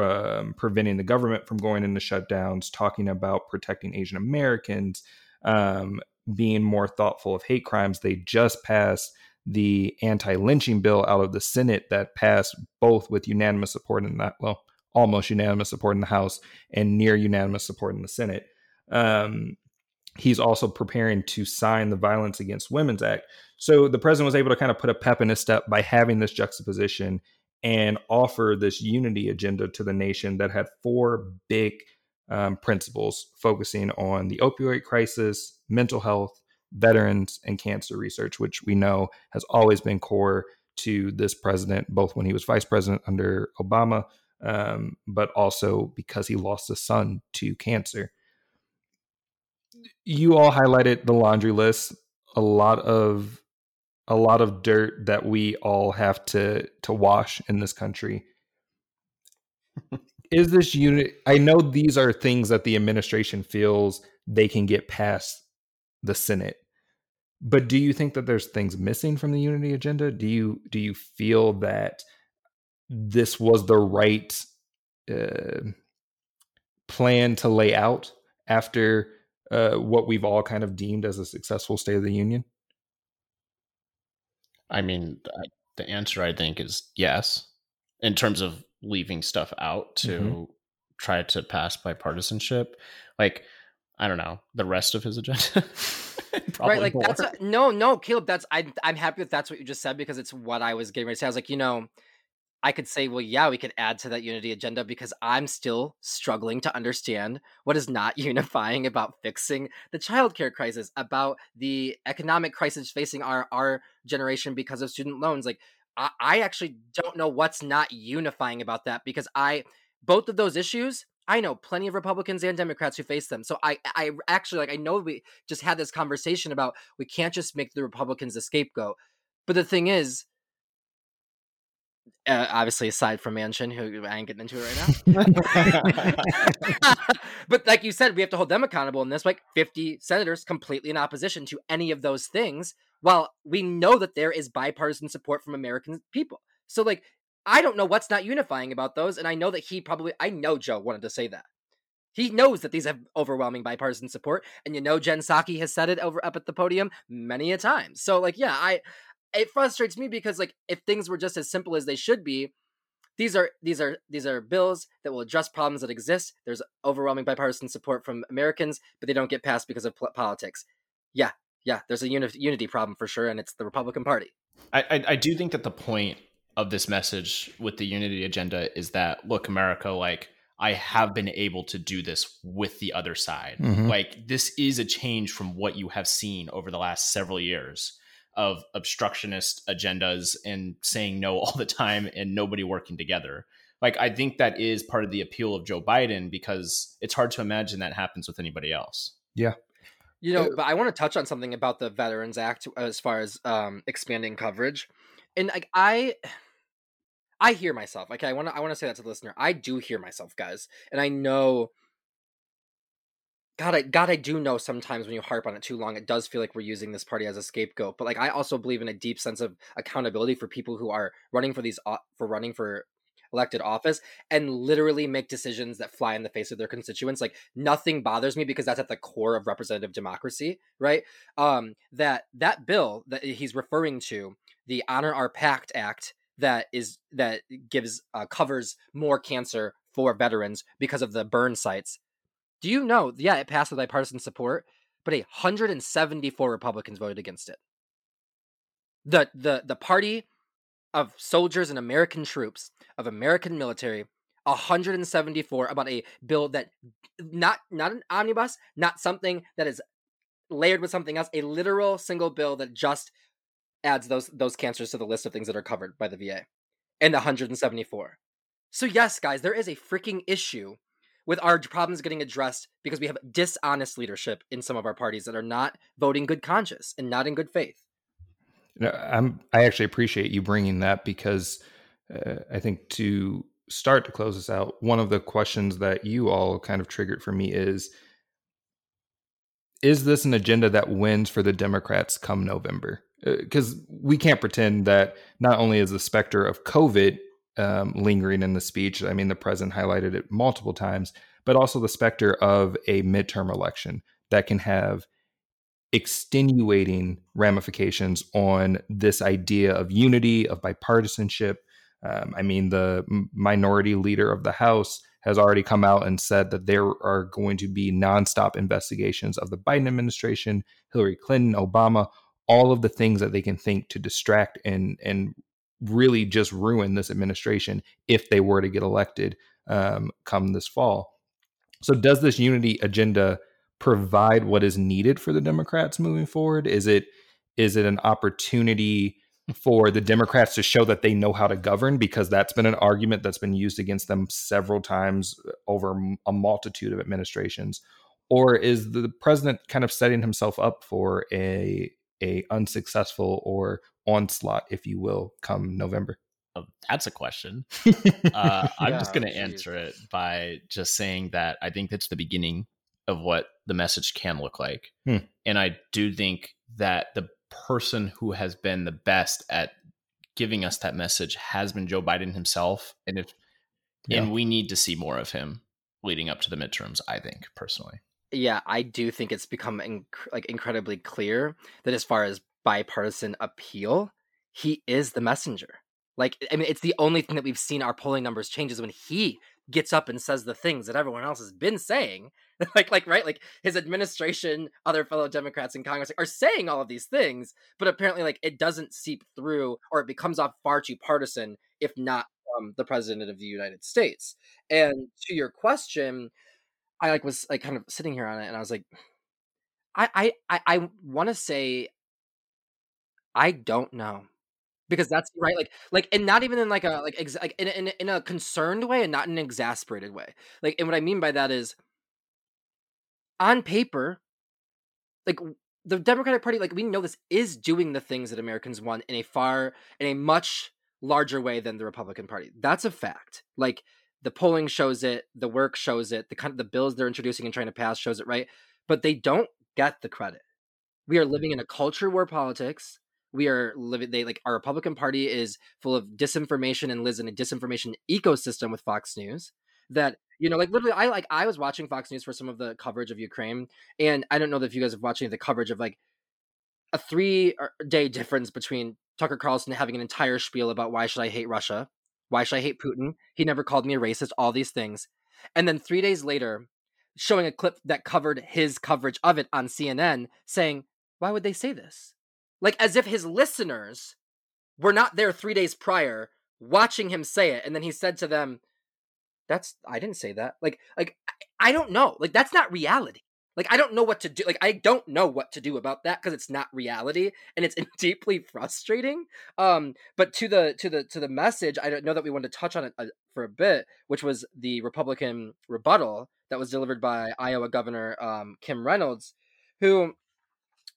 um, preventing the government from going into shutdowns, talking about protecting Asian Americans, um, being more thoughtful of hate crimes. They just passed the anti-lynching bill out of the Senate that passed both with unanimous support in that well, almost unanimous support in the House and near unanimous support in the Senate. Um, he's also preparing to sign the Violence Against Women's Act. So the president was able to kind of put a pep in his step by having this juxtaposition and offer this unity agenda to the nation that had four big um, principles focusing on the opioid crisis, mental health, veterans, and cancer research, which we know has always been core to this president, both when he was vice president under Obama, um, but also because he lost a son to cancer. You all highlighted the laundry list, a lot of a lot of dirt that we all have to to wash in this country. *laughs* Is this unit? I know these are things that the administration feels they can get past the Senate, but do you think that there's things missing from the unity agenda? Do you do you feel that this was the right uh, plan to lay out after uh, what we've all kind of deemed as a successful State of the Union? I mean, the answer I think is yes, in terms of leaving stuff out to mm-hmm. try to pass bipartisanship. Like, I don't know the rest of his agenda. *laughs* right, like more. that's a, no, no, Caleb. That's I. I'm happy that that's what you just said because it's what I was getting ready to say. I was like, you know, I could say, well, yeah, we could add to that unity agenda because I'm still struggling to understand what is not *laughs* unifying about fixing the childcare crisis, about the economic crisis facing our our generation because of student loans. Like, I, I actually don't know what's not unifying about that because I both of those issues I know plenty of Republicans and Democrats who face them. So I I actually like I know we just had this conversation about we can't just make the Republicans the scapegoat. But the thing is, uh, obviously aside from Manchin, who I ain't getting into it right now. *laughs* *laughs* but like you said, we have to hold them accountable in this. Like 50 senators completely in opposition to any of those things. While we know that there is bipartisan support from American people. So like I don't know what's not unifying about those, and I know that he probably I know Joe wanted to say that. He knows that these have overwhelming bipartisan support, and you know Jen Psaki has said it over up at the podium many a time. So like, yeah, I it frustrates me because like if things were just as simple as they should be these are these are these are bills that will address problems that exist there's overwhelming bipartisan support from americans but they don't get passed because of politics yeah yeah there's a uni- unity problem for sure and it's the republican party I, I i do think that the point of this message with the unity agenda is that look america like I have been able to do this with the other side. Mm-hmm. Like, this is a change from what you have seen over the last several years of obstructionist agendas and saying no *laughs* all the time and nobody working together. Like I think that is part of the appeal of Joe Biden because it's hard to imagine that happens with anybody else. Yeah. You know, but I want to touch on something about the Veterans Act as far as um, expanding coverage. And like I I hear myself. Okay, I want to I want to say that to the listener. I do hear myself, guys. And I know God, I God, I do know sometimes when you harp on it too long, it does feel like we're using this party as a scapegoat. But like, I also believe in a deep sense of accountability for people who are running for these for running for elected office and literally make decisions that fly in the face of their constituents. Like nothing bothers me because that's at the core of representative democracy, right? Um, that that bill that he's referring to, the Honor Our Pact Act, that is that gives uh, covers more cancer for veterans because of the burn sites do you know? Yeah, it passed with bipartisan support, but 174 Republicans voted against it. The the the party of soldiers and American troops of American military 174 about a bill that not not an omnibus, not something that is layered with something else, a literal single bill that just adds those those cancers to the list of things that are covered by the VA. And 174. So yes, guys, there is a freaking issue with our problems getting addressed because we have dishonest leadership in some of our parties that are not voting good conscience and not in good faith. No, I'm. I actually appreciate you bringing that because uh, I think to start to close this out, one of the questions that you all kind of triggered for me is is this an agenda that wins for the Democrats come November? Because uh, we can't pretend that not only is the specter of COVID um, lingering in the speech, I mean, the president highlighted it multiple times, but also the specter of a midterm election that can have extenuating ramifications on this idea of unity, of bipartisanship. Um, I mean, the minority leader of the House has already come out and said that there are going to be nonstop investigations of the Biden administration, Hillary Clinton, Obama, all of the things that they can think to distract and and really just ruin this administration if they were to get elected um, come this fall. So, does this unity agenda provide what is needed for the Democrats moving forward? Is it is it an opportunity for the Democrats to show that they know how to govern? Because that's been an argument that's been used against them several times over a multitude of administrations. Or is the president kind of setting himself up for a a unsuccessful or onslaught, if you will, come November? Oh, that's a question. uh, *laughs* I'm yeah, just going to answer it by just saying that I think it's the beginning of what the message can look like. Hmm. And I do think that the person who has been the best at giving us that message has been Joe Biden himself. And if yeah. and we need to see more of him leading up to the midterms, I think personally. Yeah, I do think it's become inc- like incredibly clear that as far as bipartisan appeal, he is the messenger. Like, I mean, it's the only thing that we've seen our polling numbers change is when he gets up and says the things that everyone else has been saying. *laughs* like, like, right? Like his administration, other fellow Democrats in Congress are saying all of these things, but apparently, like, it doesn't seep through or it becomes off far too partisan, if not from the president of the United States. And to your question, I like was like kind of sitting here on it, and I was like, I I I, I want to say, I don't know. Because that's right like like and not even in like a like ex- like in, in in a concerned way and not in an exasperated way. Like and what i mean by that is on paper like the democratic party like we know this is doing the things that americans want in a far in a much larger way than the republican party. That's a fact. Like the polling shows it the work shows it the kind of the bills they're introducing and trying to pass shows it right? But they don't get the credit. We are living in a culture war politics. We are living they like our republican party is full of disinformation and lives in a disinformation ecosystem with fox news that you know like literally i like i was watching fox news for some of the coverage of ukraine and i don't know if you guys have watching the coverage of like a three uh, day difference between tucker carlson having an entire spiel about why should i hate russia why should i hate putin? He never called me a racist all these things. And then three days later showing a clip that covered his coverage of it on cnn saying why would they say this? Like as if his listeners were not there three days prior watching him say it and then he said to them that's i didn't say that. Like like i don't know. Like that's not reality like i don't know what to do like i don't know what to do about that because it's not reality and it's *laughs* deeply frustrating um but to the to the to the message i don't know that we wanted to touch on it uh, for a bit which was the republican rebuttal that was delivered by iowa governor um kim reynolds who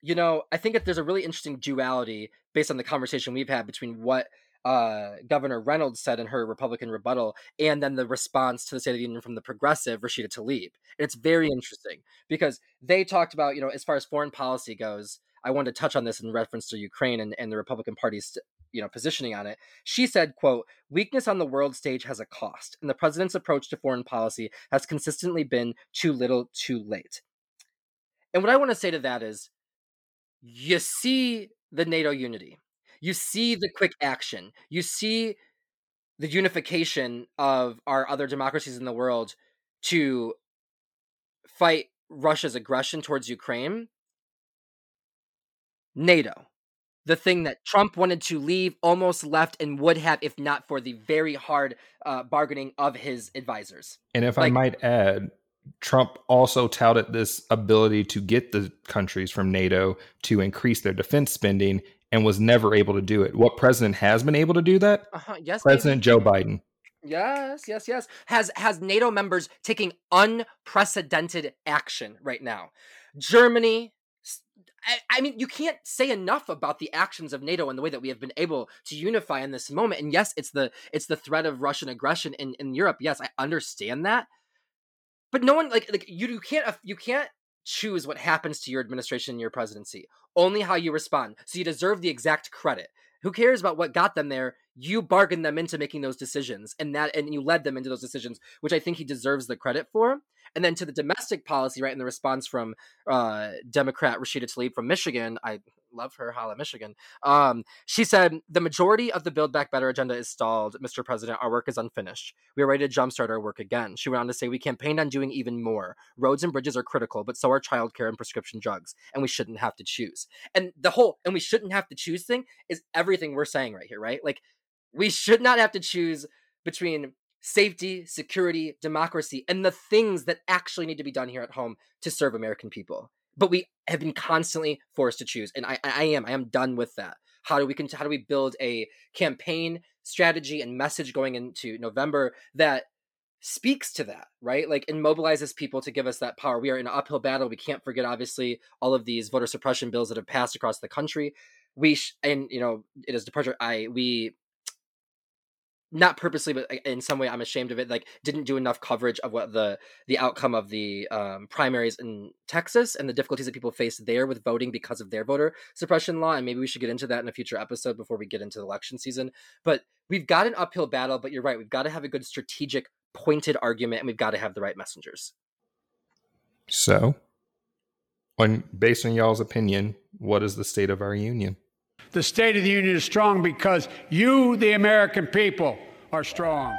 you know, I think that there's a really interesting duality based on the conversation we've had between what uh, Governor Reynolds said in her Republican rebuttal, and then the response to the State of the Union from the progressive Rashida Tlaib. It's very interesting because they talked about, you know, as far as foreign policy goes, I wanted to touch on this in reference to Ukraine and, and the Republican Party's, you know, positioning on it. She said, quote, weakness on the world stage has a cost, and the president's approach to foreign policy has consistently been too little, too late. And what I want to say to that is you see the NATO unity. You see the quick *laughs* action. You see the unification of our other democracies in the world to fight Russia's aggression towards Ukraine. NATO, the thing that Trump wanted to leave, almost left, and would have if not for the very hard uh, bargaining of his advisors. And if like, I might add, Trump also touted this ability to get the countries from NATO to increase their defense spending and was never able to do it. What president has been able to do that? Uh-huh. Yes, President Joe Biden. Yes, yes, yes. Has has NATO members taking unprecedented action right now. Germany, I, I, mean, you can't say enough about the actions of NATO and the way that we have been able to unify in this moment. And yes, it's the it's the threat of Russian aggression in, in Europe. Yes, I understand that but no one like like you, you can't you can't choose what happens to your administration and your presidency, only how you respond. So you deserve the exact credit. Who cares about what got them there? You bargained them into making those decisions, and that and you led them into those decisions, which I think he deserves the credit for. And then to the domestic policy, right, and the response from uh, Democrat Rashida Tlaib from Michigan, I love her, holla Michigan. Um, she said the majority of the Build Back Better agenda is stalled, Mr. President. Our work is unfinished. We are ready to jumpstart our work again. She went on to say we campaigned on doing even more. Roads and bridges are critical, but so are childcare and prescription drugs, and we shouldn't have to choose. And the whole and we shouldn't have to choose thing is everything we're saying right here, right? Like we should not have to choose between safety, security, democracy, and the things that actually need to be done here at home to serve American people. But we have been constantly forced to choose, and I, I am, I am done with that. How do we how do we build a campaign strategy and message going into November that speaks to that, right? Like and mobilizes people to give us that power. We are in an uphill battle. We can't forget, obviously, all of these voter suppression bills that have passed across the country. We sh- and you know it is departure. I we not purposely but in some way i'm ashamed of it like didn't do enough coverage of what the the outcome of the um, primaries in texas and the difficulties that people face there with voting because of their voter suppression law and maybe we should get into that in a future episode before we get into the election season. But we've got an uphill battle but you're right we've got to have a good strategic pointed argument and we've got to have the right messengers. So when based on y'all's opinion what is the state of our union the State of the Union is strong because you, the American people, are strong.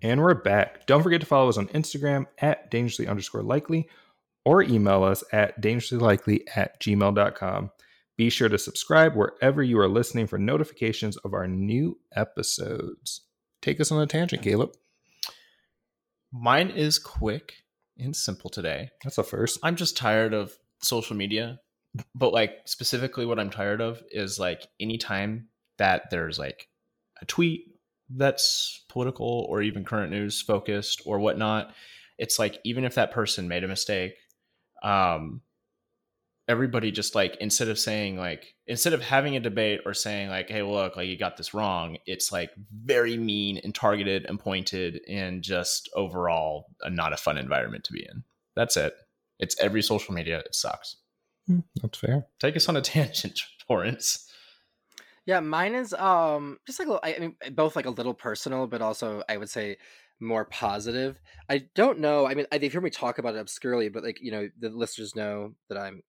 And we're back. Don't forget to follow us on Instagram at dangerously underscore likely or email us at dangerouslylikely at gmail.com. Be sure to subscribe wherever you are listening for notifications of our new episodes. Take us on a tangent, Caleb. Mine is quick and simple today. That's a first. I'm just tired of social media, but like specifically what I'm tired of is like anytime that there's like a tweet that's political or even current news focused or whatnot, it's like even if that person made a mistake, um, everybody just like instead of saying like instead of having a debate or saying like hey look like you got this wrong it's like very mean and targeted and pointed and just overall a, not a fun environment to be in. That's it. It's every social media it sucks. Hmm, that's fair. Take us on a *laughs* tangent torrance yeah mine is um just like i mean both like a little personal but also i would say more positive. I don't know i mean they've heard me talk about it obscurely but like you know the listeners know that i'm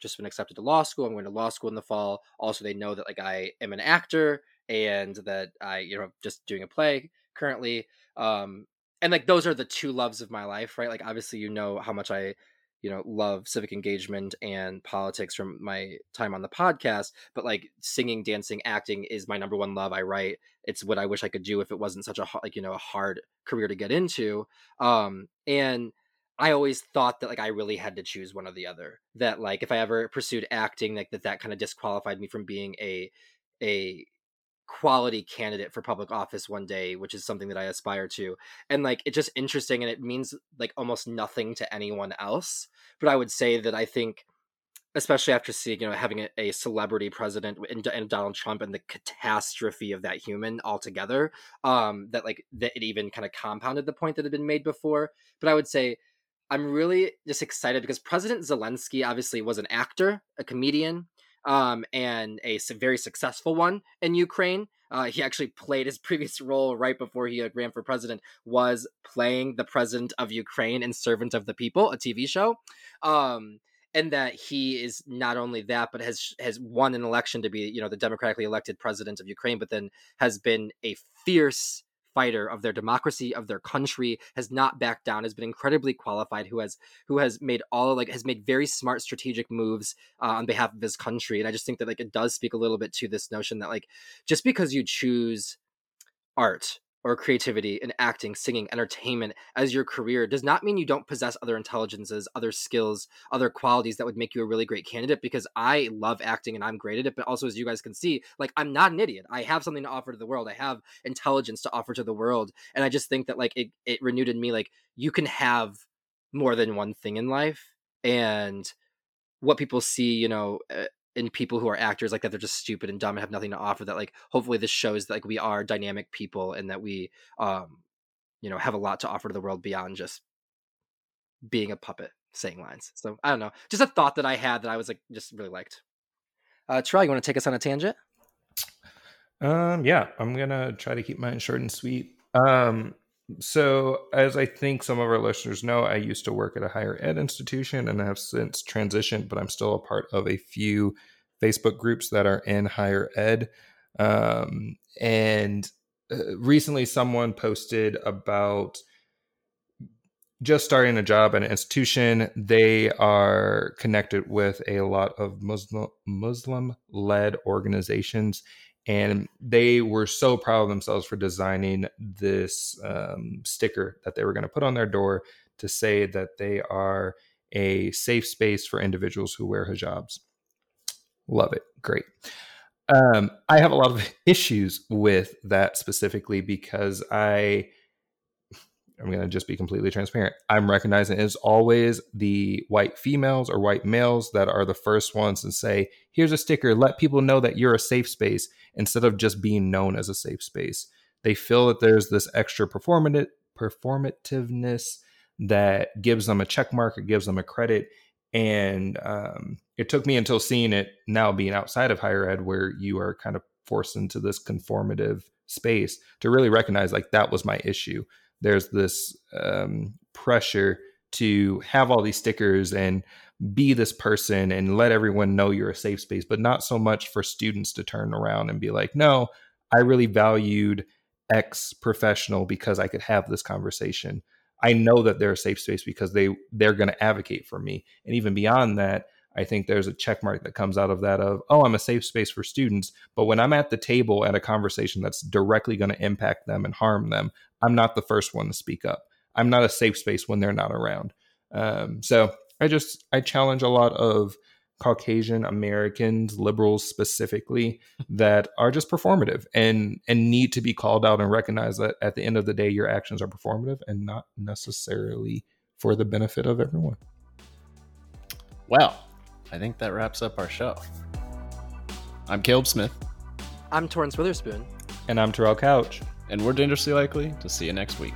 just been accepted to law school. I'm going to law school in the fall. Also, they know that like I am an actor and that I, you know, just doing a play currently. Um, and like those are the two loves of my life, right? Like obviously, you know how much I, you know, love civic engagement and politics from my time on the podcast. But like singing, dancing, acting is my number one love. I write. It's what I wish I could do if it wasn't such a like you know a hard career to get into. Um, and I always thought that like I really had to choose one or the other. That like if I ever pursued acting, like that that kind of disqualified me from being a a quality candidate for public office one day, which is something that I aspire to. And like it's just interesting and it means like almost nothing to anyone else. But I would say that I think especially after seeing, you know, having a, a celebrity president and, and, Donald Trump and the catastrophe of that human altogether, um, that like that it even kind of compounded the point that had been made before. But I would say I'm really just excited because President Zelensky obviously was an actor, a comedian, um, and a very successful one in Ukraine. Uh, he actually played his *laughs* previous role right before he ran for president was playing the president of Ukraine in Servant of the People, a TV show. Um, and that he is not only that, but has has won an election to be, you know, the democratically elected president of Ukraine, but then has been a fierce fighter of their democracy of their country has not backed down has been incredibly qualified who has who has made all like has made very smart strategic moves uh, on behalf of his country. And i just think that like it does speak a little bit to this notion that like just because you choose art or creativity in acting, singing, entertainment as your career does not mean you don't possess other intelligences, other skills, other qualities that would make you a really great candidate because I love acting and I'm great at it. But also, as you guys can see, like I'm not an idiot. I have something to offer to the world. I have intelligence to offer to the world. And I just think that like it, it renewed in me like you can have more than one thing in life. And what people see, you know, uh, in people who are actors like that they're just stupid and dumb and have nothing to offer that like hopefully this shows that like we are dynamic people and that we um you know have a lot to offer to the world beyond just being a puppet saying lines. So i don't know. Just a thought that i had that i was like just really liked. Uh Terrell, you want to take us on a tangent? Um yeah. I'm gonna try to keep mine short and sweet. Um so, as I think some of our listeners know, I used to work at a higher ed institution and have since transitioned, but I'm still a part of a few Facebook groups that are in higher ed. Um, and uh, recently, someone posted about just starting a job at an institution. They are connected with a lot of Muslim Muslim led organizations and they were so proud of themselves for designing this um, sticker that they were going to put on their door to say that they are a safe space for individuals who wear hijabs. Love it. Great. Um, I have a lot of *laughs* issues with that specifically because I I'm going to just be completely transparent. I'm recognizing it's always the white females or white males that are the first ones and say, here's a sticker, let people know that you're a safe space instead of just being known as a safe space. They feel that there's this extra performative performativeness that gives them a check mark, it gives them a credit. And um, it took me until seeing it now being outside of higher ed, where you are kind of forced into this conformative space to really recognize like that was my issue there's this um, pressure to have all these stickers and be this person and let everyone know you're a safe space, but not so much for students to turn around and be like, no, I really valued X professional because I could have this conversation. I know that they're a safe space because they they're going to advocate for me. And even beyond that, I think there's a check mark that comes out of that of, oh, I'm a safe space for students. But when I'm at the table at a conversation that's directly going to impact them and harm them, I'm not the first one to speak up. I'm not a safe space when they're not around. Um, so I just I challenge a lot of Caucasian Americans, liberals specifically, that are just performative and and need to be called out and recognized that at the end of the day, your actions are performative and not necessarily for the benefit of everyone. Well, I think that wraps up our show. I'm Caleb Smith. I'm Torrance Witherspoon. And I'm Terrell Couch and we're dangerously likely to see you next week.